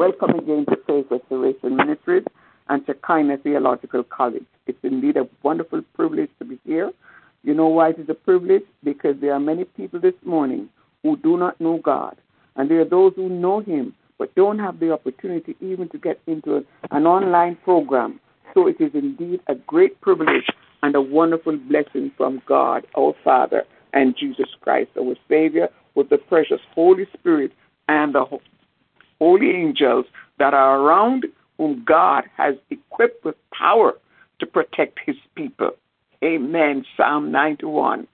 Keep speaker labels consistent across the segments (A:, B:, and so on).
A: Welcome again to Faith Restoration Ministries and to Shekinah Theological College. It's indeed a wonderful privilege to be here. You know why it is a privilege? Because there are many people this morning who do not know God, and there are those who know Him but don't have the opportunity even to get into an online program. So it is indeed a great privilege and a wonderful blessing from God, our Father, and Jesus Christ, our Savior, with the precious Holy Spirit and the holy angels that are around whom God has equipped with power to protect his people. Amen. Psalm 91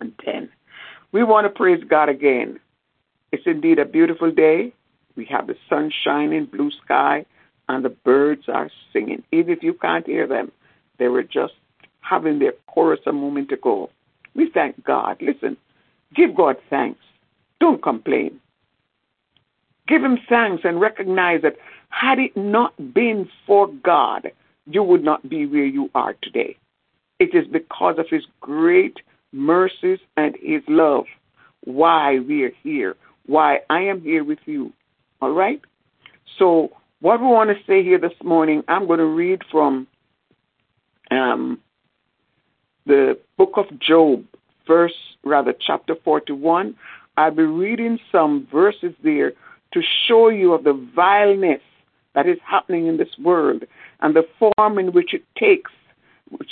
A: and 10. We want to praise God again. It's indeed a beautiful day. We have the sun shining, blue sky, and the birds are singing. Even if you can't hear them, they were just having their chorus a moment ago. We thank God. Listen, give God thanks. Don't complain. Give him thanks and recognize that had it not been for God, you would not be where you are today. It is because of his great mercies and his love why we are here, why I am here with you. All right? So, what we want to say here this morning, I'm going to read from um, the book of Job, verse, rather, chapter 41. I'll be reading some verses there to show you of the vileness that is happening in this world and the form in which it takes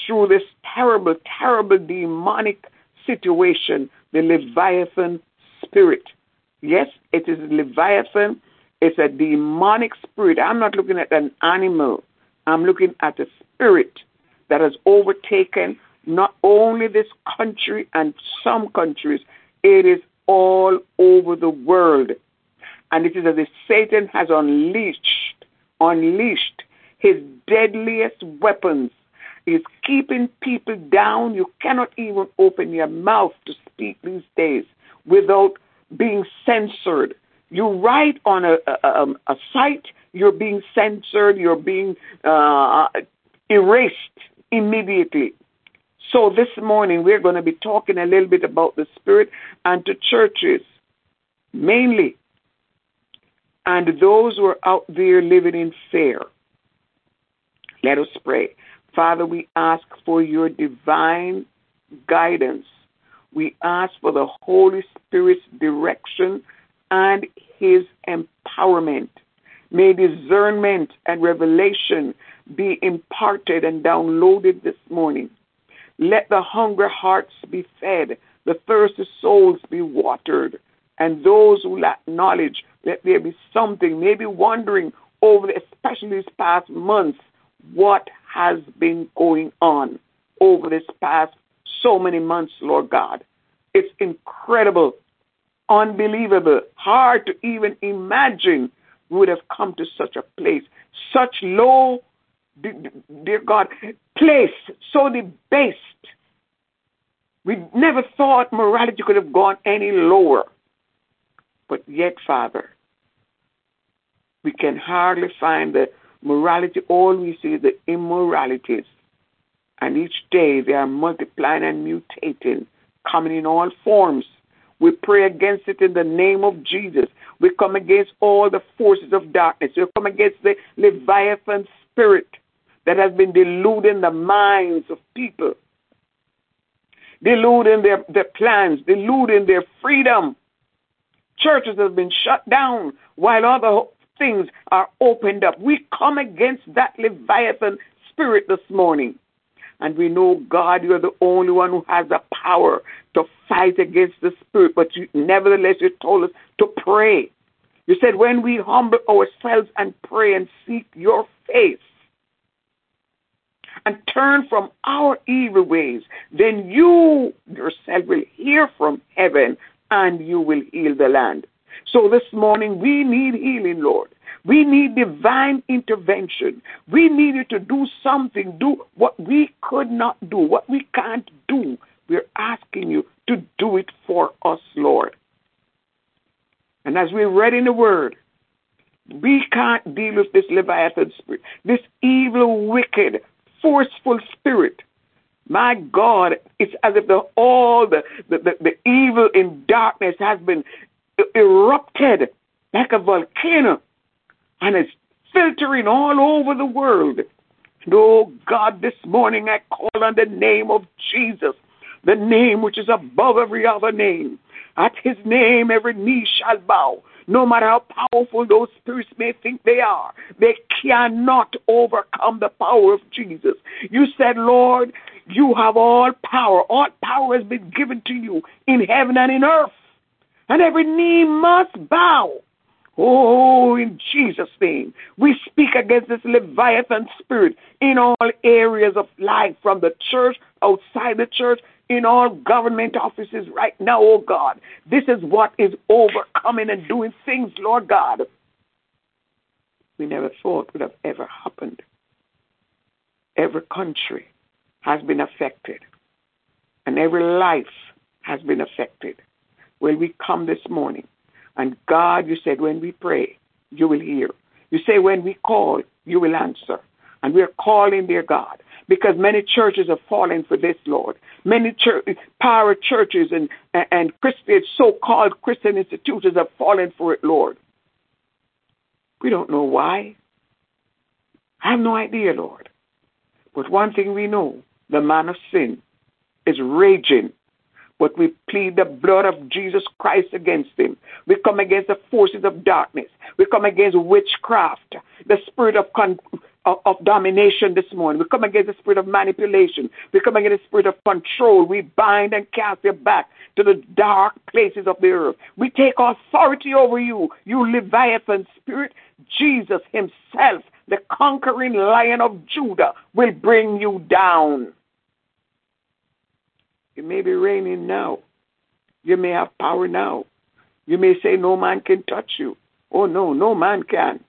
A: through this terrible, terrible demonic situation, the Leviathan spirit. Yes, it is Leviathan. It's a demonic spirit. I'm not looking at an animal. I'm looking at a spirit that has overtaken not only this country and some countries, it is all over the world. And it is as if Satan has unleashed, unleashed his deadliest weapons. He's keeping people down. You cannot even open your mouth to speak these days without being censored. You write on a, a, a site, you're being censored, you're being uh, erased immediately. So this morning we're going to be talking a little bit about the Spirit and to churches, mainly, and those who are out there living in fear. Let us pray. Father, we ask for your divine guidance. We ask for the Holy Spirit's direction and his empowerment. May discernment and revelation be imparted and downloaded this morning. Let the hungry hearts be fed, the thirsty souls be watered, and those who lack knowledge, let there be something, maybe wondering over, especially these past months, what has been going on over this past so many months, Lord God. It's incredible, unbelievable, hard to even imagine we would have come to such a place, such low, dear God, place, so debased. We never thought morality could have gone any lower. But yet, Father, we can hardly find the morality. All we see is the immoralities. And each day they are multiplying and mutating, coming in all forms. We pray against it in the name of Jesus. We come against all the forces of darkness. We come against the Leviathan spirit that has been deluding the minds of people, deluding their, their plans, deluding their freedom. Churches have been shut down while other things are opened up. We come against that Leviathan spirit this morning. And we know, God, you're the only one who has the power to fight against the spirit. But you, nevertheless, you told us to pray. You said, when we humble ourselves and pray and seek your face and turn from our evil ways, then you yourself will hear from heaven and you will heal the land. So this morning we need healing, Lord. We need divine intervention. We need you to do something, do what we could not do, what we can't do. We're asking you to do it for us, Lord. And as we read in the Word, we can't deal with this Leviathan spirit, this evil, wicked, forceful spirit. My God, it's as if the, all the, the, the, the evil in darkness has been Er, erupted like a volcano and it's filtering all over the world. And oh God, this morning I call on the name of Jesus, the name which is above every other name. At his name, every knee shall bow. No matter how powerful those spirits may think they are, they cannot overcome the power of Jesus. You said, Lord, you have all power. All power has been given to you in heaven and in earth. And every knee must bow. Oh, in Jesus' name, we speak against this Leviathan spirit in all areas of life, from the church, outside the church, in all government offices right now, oh God. This is what is overcoming and doing things, Lord God, we never thought would have ever happened. Every country has been affected, and every life has been affected. Well, we come this morning, and God, you said, when we pray, you will hear. You say, when we call, you will answer. And we're calling, dear God, because many churches have fallen for this, Lord. Many church, power churches and, and Christian, so-called Christian institutions have fallen for it, Lord. We don't know why. I have no idea, Lord. But one thing we know, the man of sin is raging but we plead the blood of Jesus Christ against him. We come against the forces of darkness. We come against witchcraft, the spirit of con- of, domination this morning. We come against the spirit of manipulation. We come against the spirit of control. We bind and cast you back to the dark places of the earth. We take authority over you, you Leviathan spirit. Jesus himself, the conquering lion of Judah, will bring you down. It may be raining now. You may have power now. You may say no man can touch you. Oh no, no man can.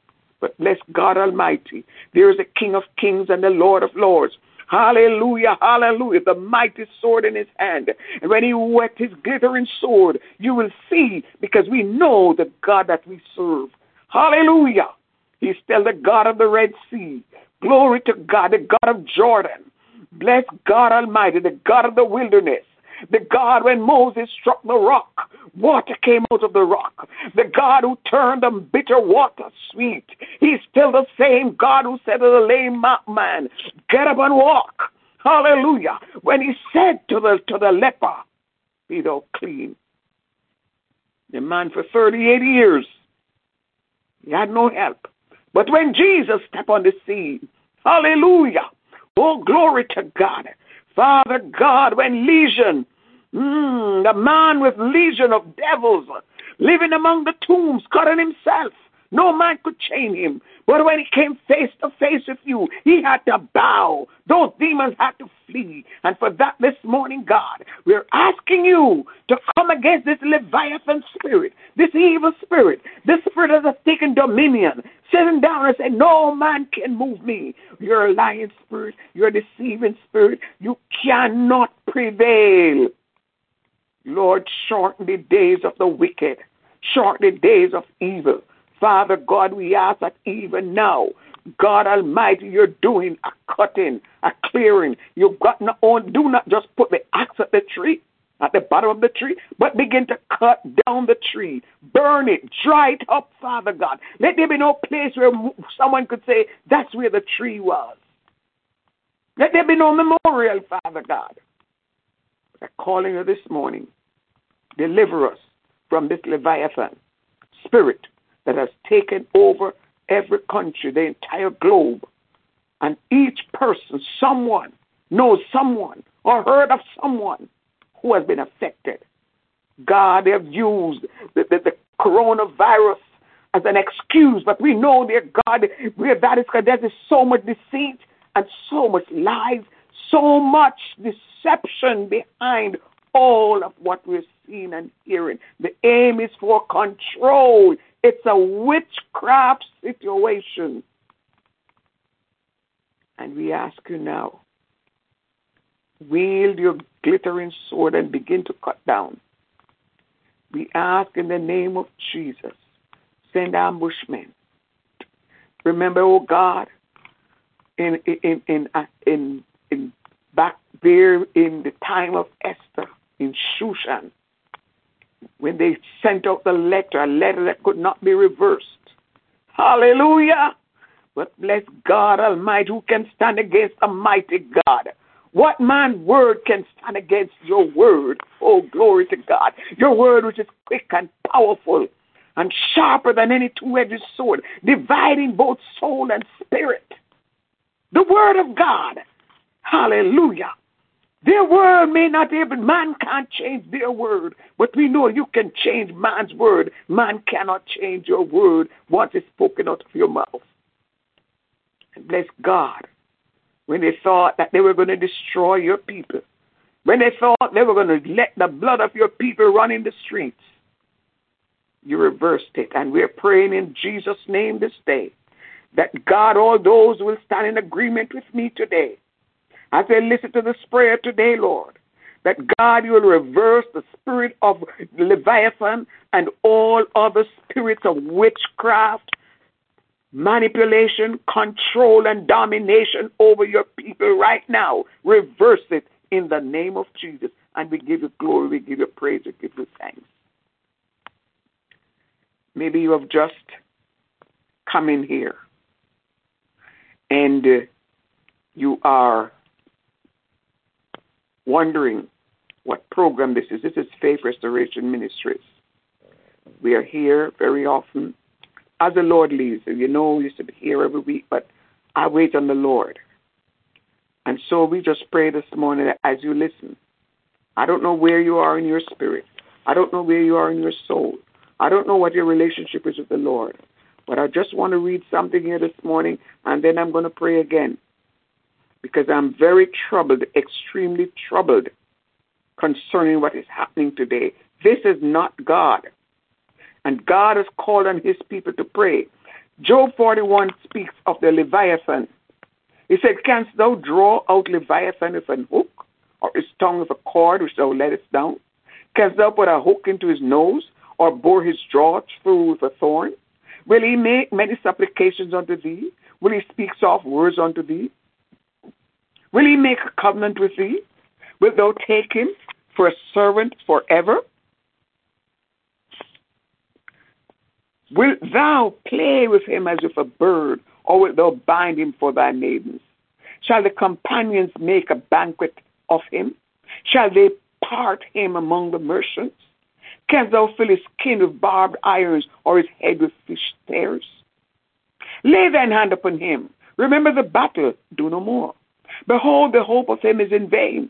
A: But bless God Almighty. There is a King of kings and the Lord of lords. Hallelujah, hallelujah. The mighty sword in his hand. And when he whet his glittering sword, you will see because we know the God that we serve. Hallelujah. He's still the God of the Red Sea. Glory to God, the God of Jordan. Bless God Almighty, the God of the wilderness. The God when Moses struck the rock, water came out of the rock. The God who turned the bitter water sweet. He's still the same God who said to the lame man, Get up and walk. Hallelujah. When he said to the to the leper, Be thou clean. The man for 38 years, he had no help. But when Jesus stepped on the scene, hallelujah, Oh, glory to God. Father God, when legion, mm, the man with legion of devils living among the tombs, cutting himself, no man could chain him. But when he came face to face with you, he had to bow. Those demons had to flee. And for that this morning, God, we're asking you to come against this Leviathan spirit, this evil spirit, this spirit that has taken dominion, sitting down and saying, No man can move me. You're a lying spirit, you're a deceiving spirit. You cannot prevail. Lord, shorten the days of the wicked, shorten the days of evil. Father God, we ask that even now, God Almighty, you're doing a cutting, a clearing. You've got not on, oh, do not just put the axe at the tree, at the bottom of the tree, but begin to cut down the tree, burn it, dry it up, Father God. Let there be no place where someone could say, that's where the tree was. Let there be no memorial, Father God. We're calling you this morning. Deliver us from this Leviathan spirit that has taken over every country, the entire globe. And each person, someone, knows someone or heard of someone who has been affected. God, they have used the, the, the coronavirus as an excuse, but we know, dear God, where that is because there is so much deceit and so much lies, so much deception behind all of what we're seeing and hearing. The aim is for control. It's a witchcraft situation. And we ask you now, wield your glittering sword and begin to cut down. We ask in the name of Jesus, send ambushmen. Remember, oh God, in in in in in back there in the time of Esther in Shushan, when they sent out the letter, a letter that could not be reversed. Hallelujah! But bless God Almighty, who can stand against a mighty God? What man word can stand against your word? Oh, glory to God. Your word, which is quick and powerful and sharper than any two edged sword, dividing both soul and spirit. The word of God. Hallelujah. Their word may not even, man can't change their word, but we know you can change man's word. Man cannot change your word once it's spoken out of your mouth. And bless God when they thought that they were going to destroy your people, when they thought they were going to let the blood of your people run in the streets, you reversed it. And we're praying in Jesus' name this day that God, all those will stand in agreement with me today as they listen to this prayer today, Lord, that God, you will reverse the spirit of Leviathan and all other spirits of witchcraft, manipulation, control, and domination over your people right now. Reverse it in the name of Jesus. And we give you glory, we give you praise, we give you thanks. Maybe you have just come in here and uh, you are wondering what program this is. This is Faith Restoration Ministries. We are here very often as the Lord leads. You know, we to be here every week, but I wait on the Lord. And so we just pray this morning as you listen, I don't know where you are in your spirit. I don't know where you are in your soul. I don't know what your relationship is with the Lord. But I just want to read something here this morning, and then I'm going to pray again. Because I'm very troubled, extremely troubled concerning what is happening today. This is not God. And God has called on his people to pray. Job 41 speaks of the Leviathan. He said, Canst thou draw out Leviathan with an hook, or his tongue with a cord which thou lettest down? Canst thou put a hook into his nose, or bore his jaw through with a thorn? Will he make many supplications unto thee? Will he speak soft words unto thee? Will he make a covenant with thee? Wilt thou take him for a servant forever? Wilt thou play with him as with a bird, or wilt thou bind him for thy maidens? Shall the companions make a banquet of him? Shall they part him among the merchants? Canst thou fill his skin with barbed irons, or his head with fish snares? Lay thine hand upon him. Remember the battle, do no more. Behold, the hope of him is in vain.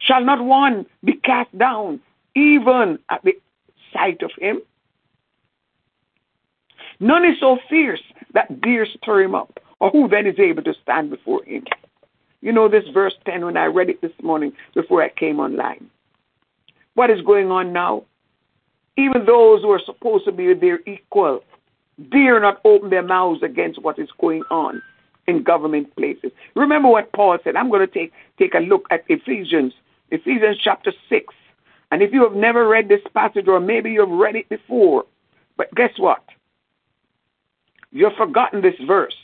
A: Shall not one be cast down, even at the sight of him? None is so fierce that dare stir him up, or who then is able to stand before him. You know this verse 10 when I read it this morning before I came online. What is going on now? Even those who are supposed to be their equal dare not open their mouths against what is going on in government places. Remember what Paul said. I'm going to take, take a look at Ephesians, Ephesians chapter 6. And if you have never read this passage, or maybe you've read it before, but guess what? You've forgotten this verse.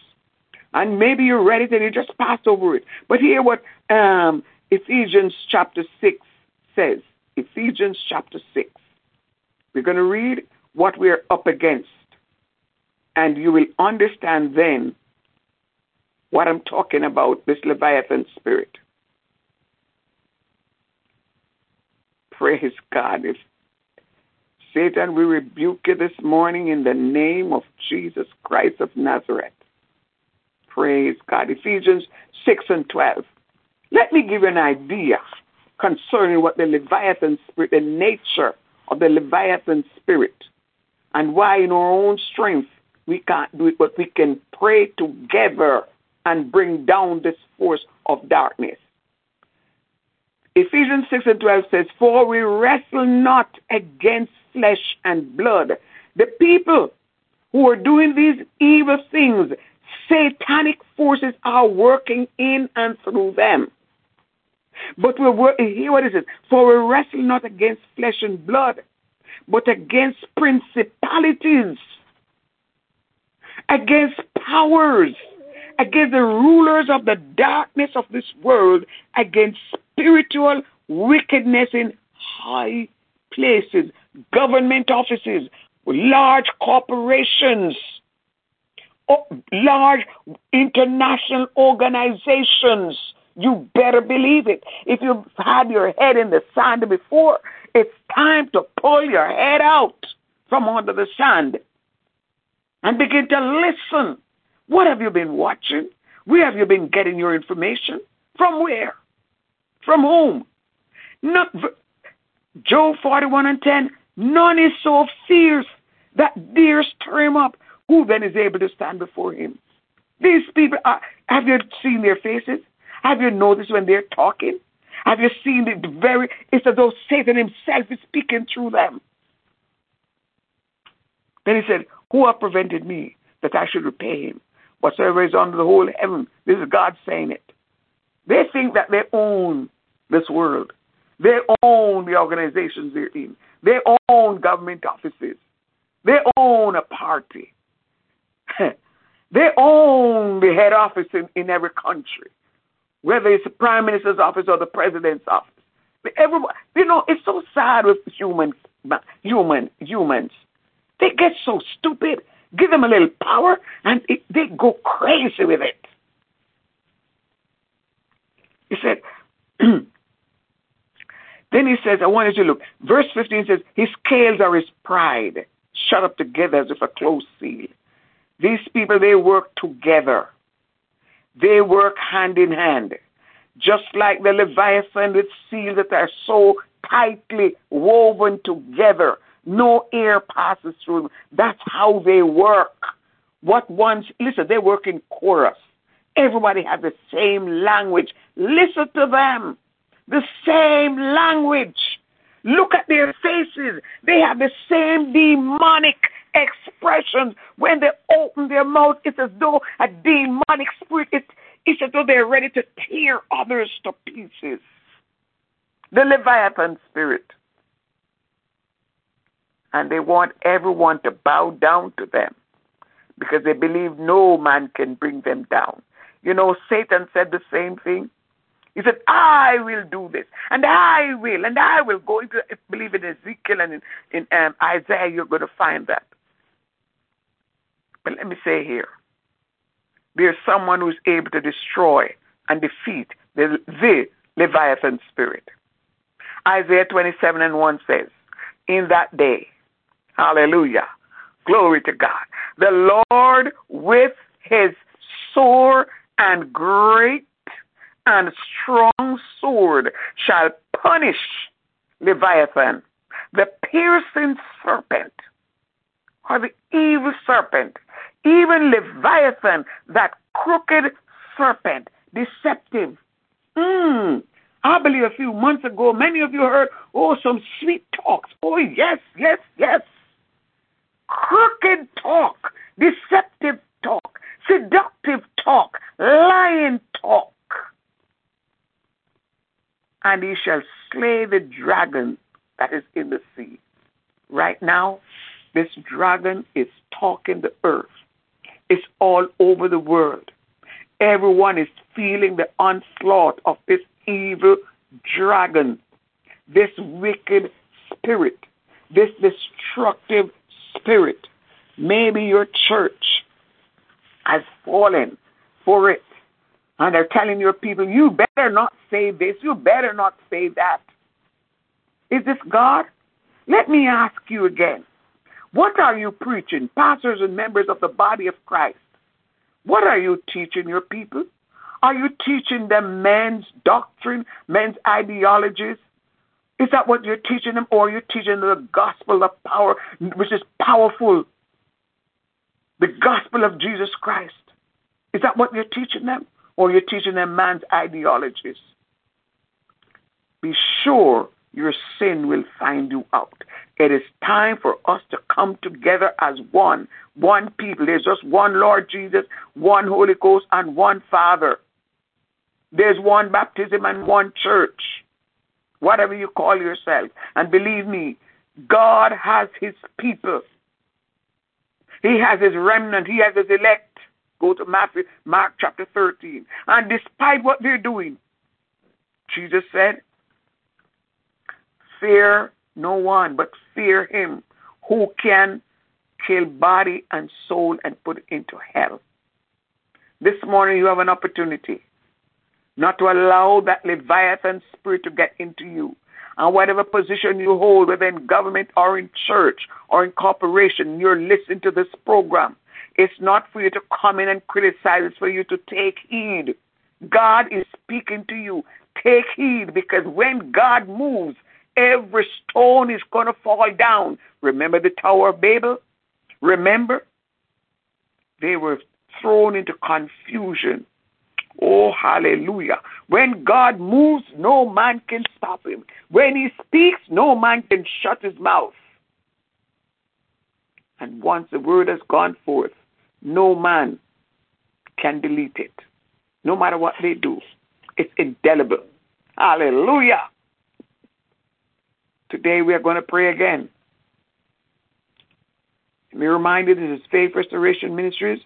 A: And maybe you read it and you just passed over it. But hear what um, Ephesians chapter 6 says. Ephesians chapter 6. We're going to read what we're up against. And you will understand then what I'm talking about, this Leviathan spirit. Praise God. If Satan, we rebuke you this morning in the name of Jesus Christ of Nazareth. Praise God. Ephesians 6 and 12. Let me give you an idea concerning what the Leviathan spirit, the nature of the Leviathan spirit, and why in our own strength we can't do it, but we can pray together and bring down this force of darkness. Ephesians 6 and 12 says, For we wrestle not against flesh and blood. The people who are doing these evil things, satanic forces are working in and through them. But we're working, hear what it says, for we wrestle not against flesh and blood, but against principalities, against powers, against the rulers of the darkness of this world, against spiritual wickedness in high places, government offices, large corporations, large international organizations. You better believe it. If you've had your head in the sand before, it's time to pull your head out from under the sand and begin to listen. What have you been watching? Where have you been getting your information? From where? From whom? Not, Job 41 and 10. None is so fierce that dares stir him up. Who then is able to stand before him? These people, are, have you seen their faces? Have you noticed when they're talking? Have you seen the very, it's as though Satan himself is speaking through them. Then he said, Who have prevented me that I should repay him? Whatsoever is under the whole heaven, this is God saying it. They think that they own this world. They own the organizations they're in. They own government offices. They own a party. they own the head office in, in every country whether it's the prime minister's office or the president's office. Everybody, you know, it's so sad with human, human, humans. They get so stupid. Give them a little power, and it, they go crazy with it. He said. then he says, I wanted you to look. Verse 15 says, His scales are his pride, shut up together as if a close seal. These people, they work together. They work hand in hand. Just like the Leviathan with seals that are so tightly woven together, no air passes through them. That's how they work. What ones, listen, they work in chorus. Everybody has the same language. Listen to them. The same language. Look at their faces. They have the same demonic expressions. When they open their mouth, it's as though a demonic spirit, it, it's as though they're ready to tear others to pieces. The Leviathan spirit. And they want everyone to bow down to them because they believe no man can bring them down. You know, Satan said the same thing. He said, I will do this, and I will, and I will go. If you believe in Ezekiel and in, in um, Isaiah, you're going to find that. But let me say here there's someone who's able to destroy and defeat the, the Leviathan spirit. Isaiah 27 and 1 says, In that day, hallelujah, glory to God, the Lord with his sore and great and strong sword shall punish Leviathan, the piercing serpent, or the evil serpent, even Leviathan, that crooked serpent, deceptive. Mm. I believe a few months ago, many of you heard, oh, some sweet talks. Oh, yes, yes, yes. Crooked talk, deceptive talk, seductive talk, lying talk. And he shall slay the dragon that is in the sea. Right now, this dragon is talking the earth. It's all over the world. Everyone is feeling the onslaught of this evil dragon, this wicked spirit, this destructive spirit. Maybe your church has fallen for it. And they're telling your people, you better not say this, you better not say that. Is this God? Let me ask you again. What are you preaching, pastors and members of the body of Christ? What are you teaching your people? Are you teaching them men's doctrine, men's ideologies? Is that what you're teaching them, or are you teaching them the gospel of power, which is powerful? The gospel of Jesus Christ. Is that what you're teaching them, or you're teaching them man's ideologies? be sure your sin will find you out. It is time for us to come together as one, one people. There's just one Lord Jesus, one Holy Ghost, and one Father. There's one baptism and one church, whatever you call yourself. And believe me, God has his people. He has his remnant. He has his elect. Go to Matthew, Mark chapter 13. And despite what they're doing, Jesus said, Fear no one, but fear him who can kill body and soul and put into hell. This morning you have an opportunity not to allow that Leviathan spirit to get into you. And whatever position you hold whether in government or in church or in corporation, you're listening to this program. It's not for you to come in and criticize, it's for you to take heed. God is speaking to you. Take heed because when God moves, every stone is going to fall down. Remember the Tower of Babel? Remember? They were thrown into confusion Oh, hallelujah. When God moves, no man can stop him. When he speaks, no man can shut his mouth. And once the word has gone forth, no man can delete it. No matter what they do, it's indelible. Hallelujah. Today we are going to pray again. Let me remind you this is Faith Restoration Ministries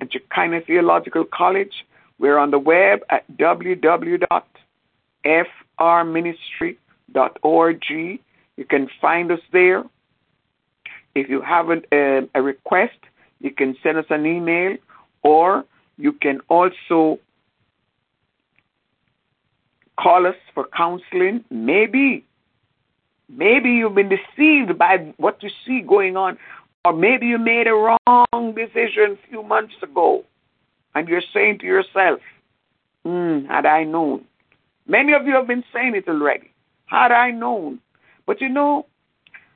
A: and Shekinah Theological College. We're on the web at www.frministry.org. You can find us there. If you have a, a, a request, you can send us an email or you can also call us for counseling. Maybe, maybe you've been deceived by what you see going on, or maybe you made a wrong decision a few months ago and you're saying to yourself, hmm, had I known. Many of you have been saying it already. Had I known. But you know,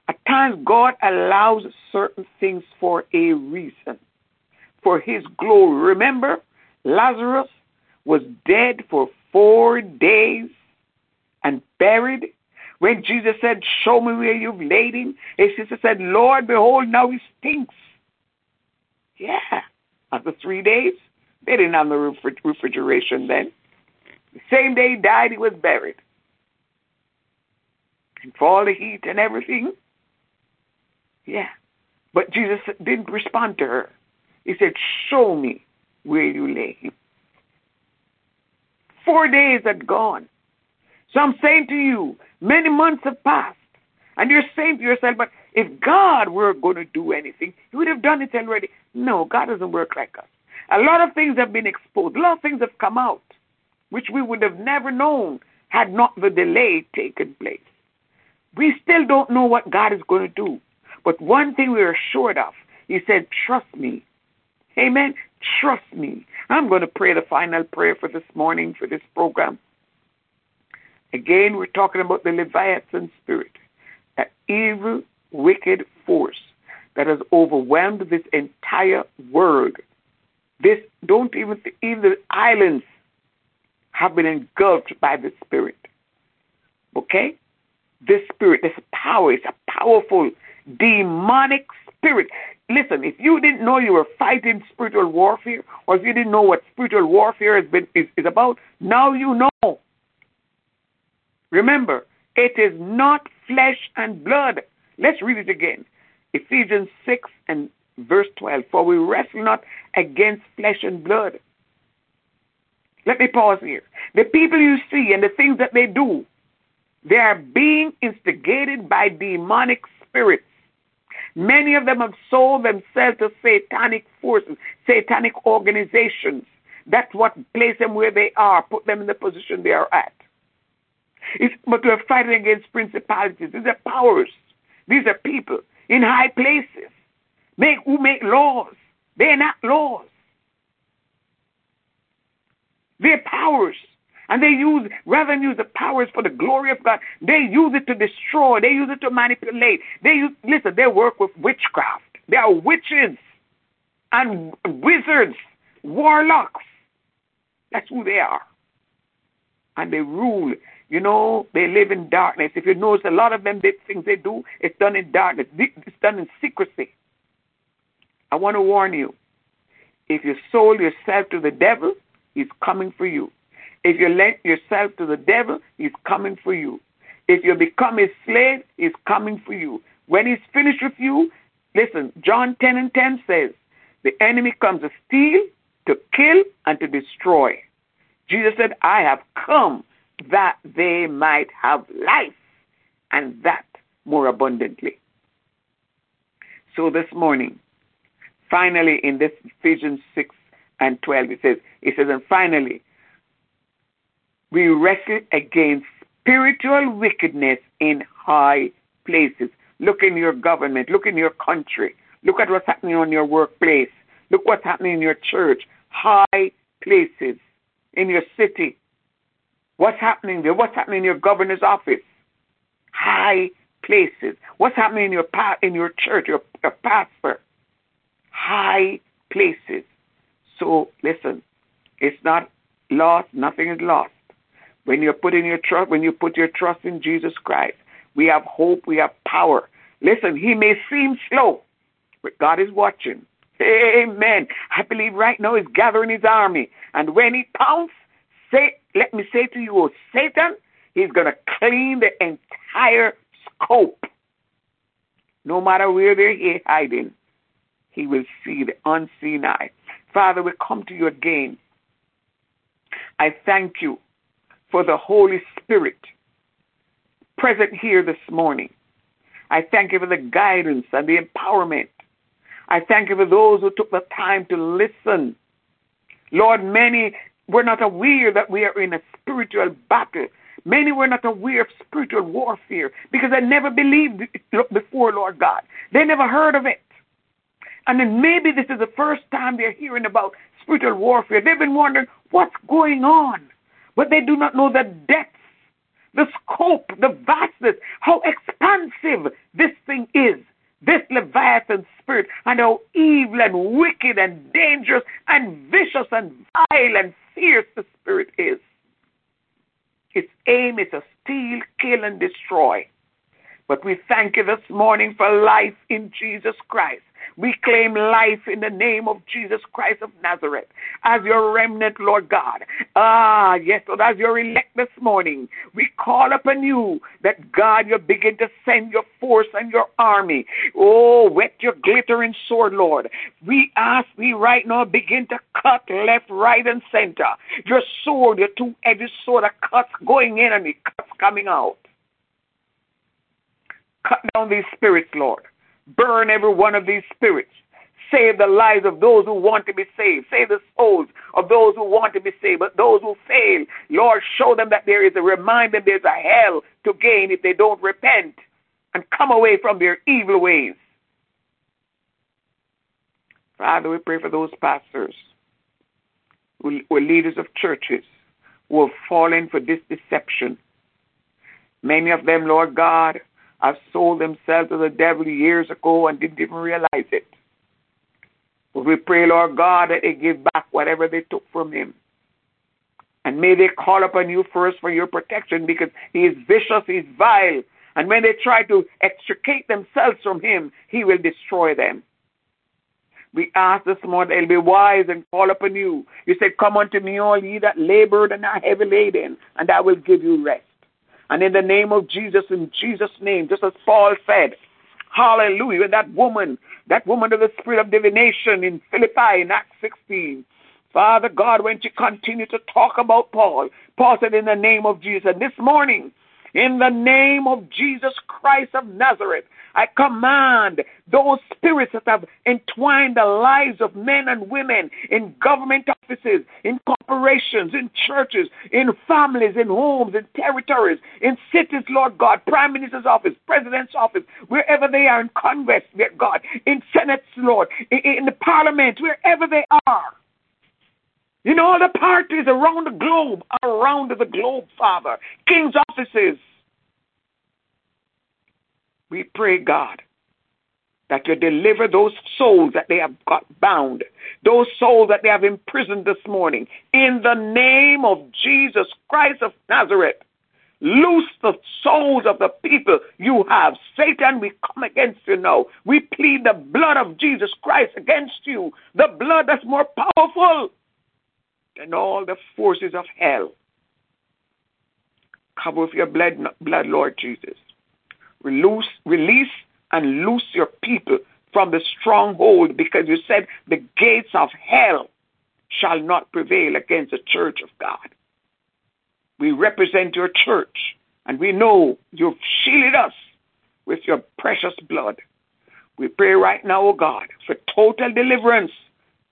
A: at times God allows certain things for a reason, for His glory. Remember, Lazarus was dead for four days and buried. When Jesus said, Show me where you've laid him, his sister said, Lord, behold, now he stinks. Yeah. After three days, they didn't have no refrigeration then. The same day he died, he was buried. And for all the heat and everything, yeah. But Jesus didn't respond to her. He said, Show me where you lay him. Four days had gone. So I'm saying to you, many months have passed. And you're saying to yourself, but if God were going to do anything, He would have done it already. No, God doesn't work like us. A lot of things have been exposed. A lot of things have come out, which we would have never known had not the delay taken place. We still don't know what God is going to do. But one thing we're assured of, He said, trust me. Amen. Trust me. I'm going to pray the final prayer for this morning, for this program. Again, we're talking about the Leviathan spirit, that evil, wicked force that has overwhelmed this entire world this don't even even the islands have been engulfed by the spirit. Okay? This spirit, this power, is a powerful demonic spirit. Listen, if you didn't know you were fighting spiritual warfare, or if you didn't know what spiritual warfare has been is, is about, now you know. Remember, it is not flesh and blood. Let's read it again. Ephesians 6 and verse 12 For we wrestle not against flesh and blood. Let me pause here. The people you see and the things that they do, they are being instigated by demonic spirits. Many of them have sold themselves to satanic forces, satanic organizations. That's what place them where they are, put them in the position they are at. It's, but we're fighting against principalities. These are powers. These are people in high places make who make laws. They're not laws. They're powers. And they use, rather use the powers for the glory of God, they use it to destroy. They use it to manipulate. They use, listen, they work with witchcraft. They are witches and wizards, warlocks. That's who they are. And they rule You know, they live in darkness. If you notice, a lot of them, the things they do, it's done in darkness. It's done in secrecy. I want to warn you. If you sold yourself to the devil, he's coming for you. If you lent yourself to the devil, he's coming for you. If you become a slave, he's coming for you. When he's finished with you, listen, John 10 and 10 says, the enemy comes to steal, to kill, and to destroy. Jesus said, I have come that they might have life, and that more abundantly. So this morning, finally, in this Ephesians 6 and 12, it says, it says, and finally, we wrestle against spiritual wickedness in high places. Look in your government, look in your country, look at what's happening on your workplace, look what's happening in your church, high places in your city. What's happening there? What's happening in your governor's office? High places. What's happening in your pa- in your church, your, your pastor? High places. So listen, it's not lost. Nothing is lost. When you put in your trust, when you put your trust in Jesus Christ, we have hope. We have power. Listen, He may seem slow, but God is watching. Amen. I believe right now He's gathering His army, and when He pounces, say, let me say to you, oh, Satan, He's going to clean the entire scope. No matter where they're hiding, He will see the unseen eye. Father, we come to you again. I thank you for the Holy Spirit present here this morning. I thank you for the guidance and the empowerment. I thank you for those who took the time to listen. Lord, many were not aware that we are in a spiritual battle. Many were not aware of spiritual warfare because they never believed before, Lord God. They never heard of it. And then maybe this is the first time they're hearing about spiritual warfare. They've been wondering what's going on. But they do not know the depth, the scope, the vastness, how expansive this thing is. This Leviathan spirit, and how evil and wicked and dangerous and vicious and vile and fierce the spirit is. Its aim is to steal, kill, and destroy. But we thank you this morning for life in Jesus Christ. We claim life in the name of Jesus Christ of Nazareth as your remnant, Lord God. Ah, yes, Lord, as your elect this morning, we call upon you that God, you begin to send your force and your army. Oh, whet your glittering sword, Lord. We ask we right now, begin to cut left, right, and center. Your sword, your two-edged sword, a cuts going in and the cuts coming out. Cut down these spirits, Lord. Burn every one of these spirits. Save the lives of those who want to be saved. Save the souls of those who want to be saved. But those who fail, Lord, show them that there is a remind them there's a hell to gain if they don't repent and come away from their evil ways. Father, we pray for those pastors who are leaders of churches who have fallen for this deception. Many of them, Lord God, have sold themselves to the devil years ago and didn't even realize it. But we pray, Lord God, that they give back whatever they took from him. And may they call upon you first for your protection because he is vicious, he is vile. And when they try to extricate themselves from him, he will destroy them. We ask this morning they'll be wise and call upon you. You said, Come unto me, all ye that labored and are heavy laden, and I will give you rest. And in the name of Jesus, in Jesus' name, just as Paul said, hallelujah, that woman, that woman of the spirit of divination in Philippi in Acts 16, Father God, when she continued to talk about Paul, Paul said, in the name of Jesus. And this morning, in the name of Jesus Christ of Nazareth, I command those spirits that have entwined the lives of men and women in government offices, in corporations, in churches, in families, in homes, in territories, in cities, Lord God, Prime Minister's office, President's office, wherever they are in Congress, Lord God, in Senates, Lord, in, in the Parliament, wherever they are. In all the parties around the globe, around the globe, Father, king's offices, we pray, God, that you deliver those souls that they have got bound, those souls that they have imprisoned this morning. In the name of Jesus Christ of Nazareth, Loose the souls of the people you have. Satan, we come against you now. We plead the blood of Jesus Christ against you. The blood that's more powerful than all the forces of hell. Cover with your blood, blood Lord Jesus. Release, release and loose your people from the stronghold because you said the gates of hell shall not prevail against the church of God. We represent your church and we know you've shielded us with your precious blood. We pray right now, O oh God, for total deliverance,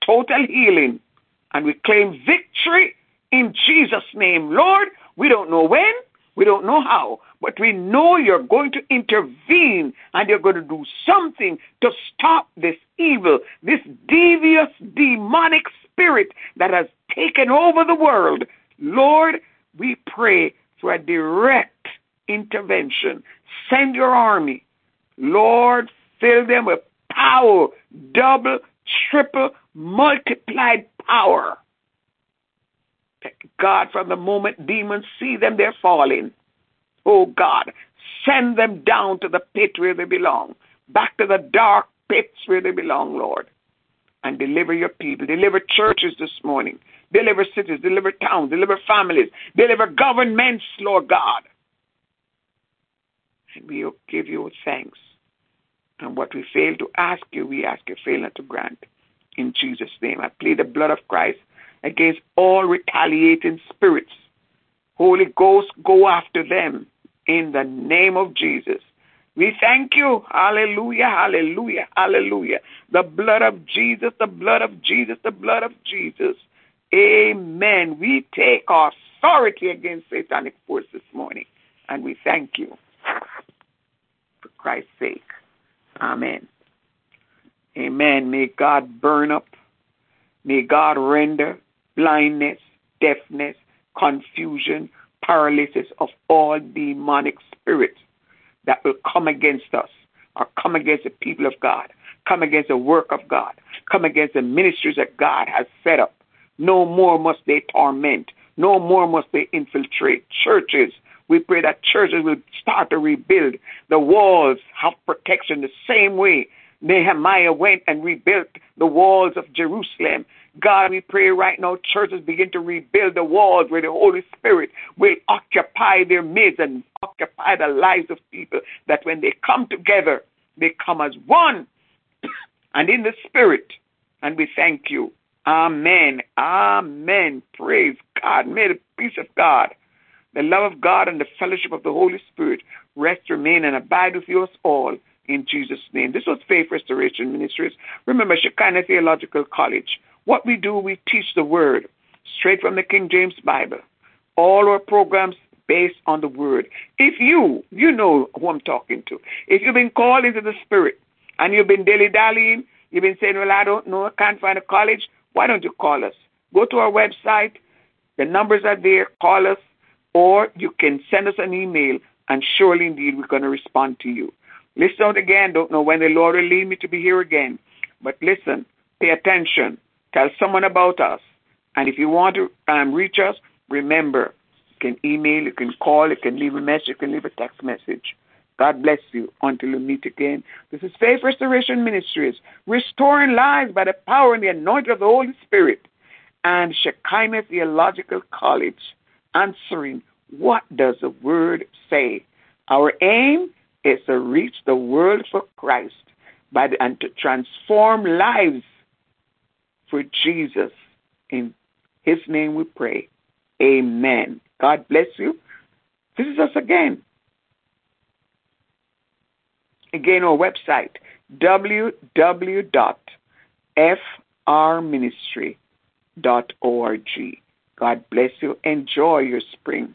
A: total healing, and we claim victory in Jesus' name. Lord, we don't know when, we don't know how, but we know you're going to intervene and you're going to do something to stop this evil, this devious, demonic spirit that has taken over the world. Lord, we pray for a direct intervention. Send your army. Lord, fill them with power, double, triple, multiplied power. God, from the moment demons see them, they're falling. Oh God, send them down to the pit where they belong, back to the dark pits where they belong, Lord. And deliver your people. Deliver churches this morning. Deliver cities. Deliver towns. Deliver families. Deliver governments, Lord God. And we give you thanks. And what we fail to ask you, we ask you fail not to grant. In Jesus' name, I plead the blood of Christ against all retaliating spirits. Holy Ghost, go after them in the name of Jesus. We thank you. Hallelujah, hallelujah, hallelujah. The blood of Jesus, the blood of Jesus, the blood of Jesus. Amen. We take authority against satanic force this morning. And we thank you for Christ's sake. Amen. Amen. May God burn up. May God render blindness, deafness, confusion, paralysis of all demonic spirits that will come against us or come against the people of God, come against the work of God, come against the ministries that God has set up. No more must they torment. No more must they infiltrate churches. We pray that churches will start to rebuild. The walls have protection the same way Nehemiah went and rebuilt the walls of Jerusalem. God, we pray right now, churches begin to rebuild the walls where the Holy Spirit will occupy their midst and occupy the lives of people. That when they come together, they come as one and in the Spirit. And we thank you. Amen. Amen. Praise God. May the peace of God, the love of God, and the fellowship of the Holy Spirit rest, remain, and abide with us all in Jesus' name. This was Faith Restoration Ministries. Remember, Shekinah Theological College. What we do, we teach the Word straight from the King James Bible. All our programs based on the Word. If you, you know who I'm talking to, if you've been called into the Spirit and you've been dilly dallying, you've been saying, Well, I don't know, I can't find a college, why don't you call us? Go to our website, the numbers are there, call us, or you can send us an email, and surely indeed we're going to respond to you. Listen out again. Don't know when the Lord will lead me to be here again. But listen, pay attention. Tell someone about us. And if you want to um, reach us, remember, you can email, you can call, you can leave a message, you can leave a text message. God bless you until we meet again. This is Faith Restoration Ministries, restoring lives by the power and the anointing of the Holy Spirit. And Shekinah Theological College, answering, what does the Word say? Our aim is to reach the world for Christ by the, and to transform lives for Jesus. In His name we pray. Amen. God bless you. This is us again. Again, our website www.frministry.org. God bless you. Enjoy your spring.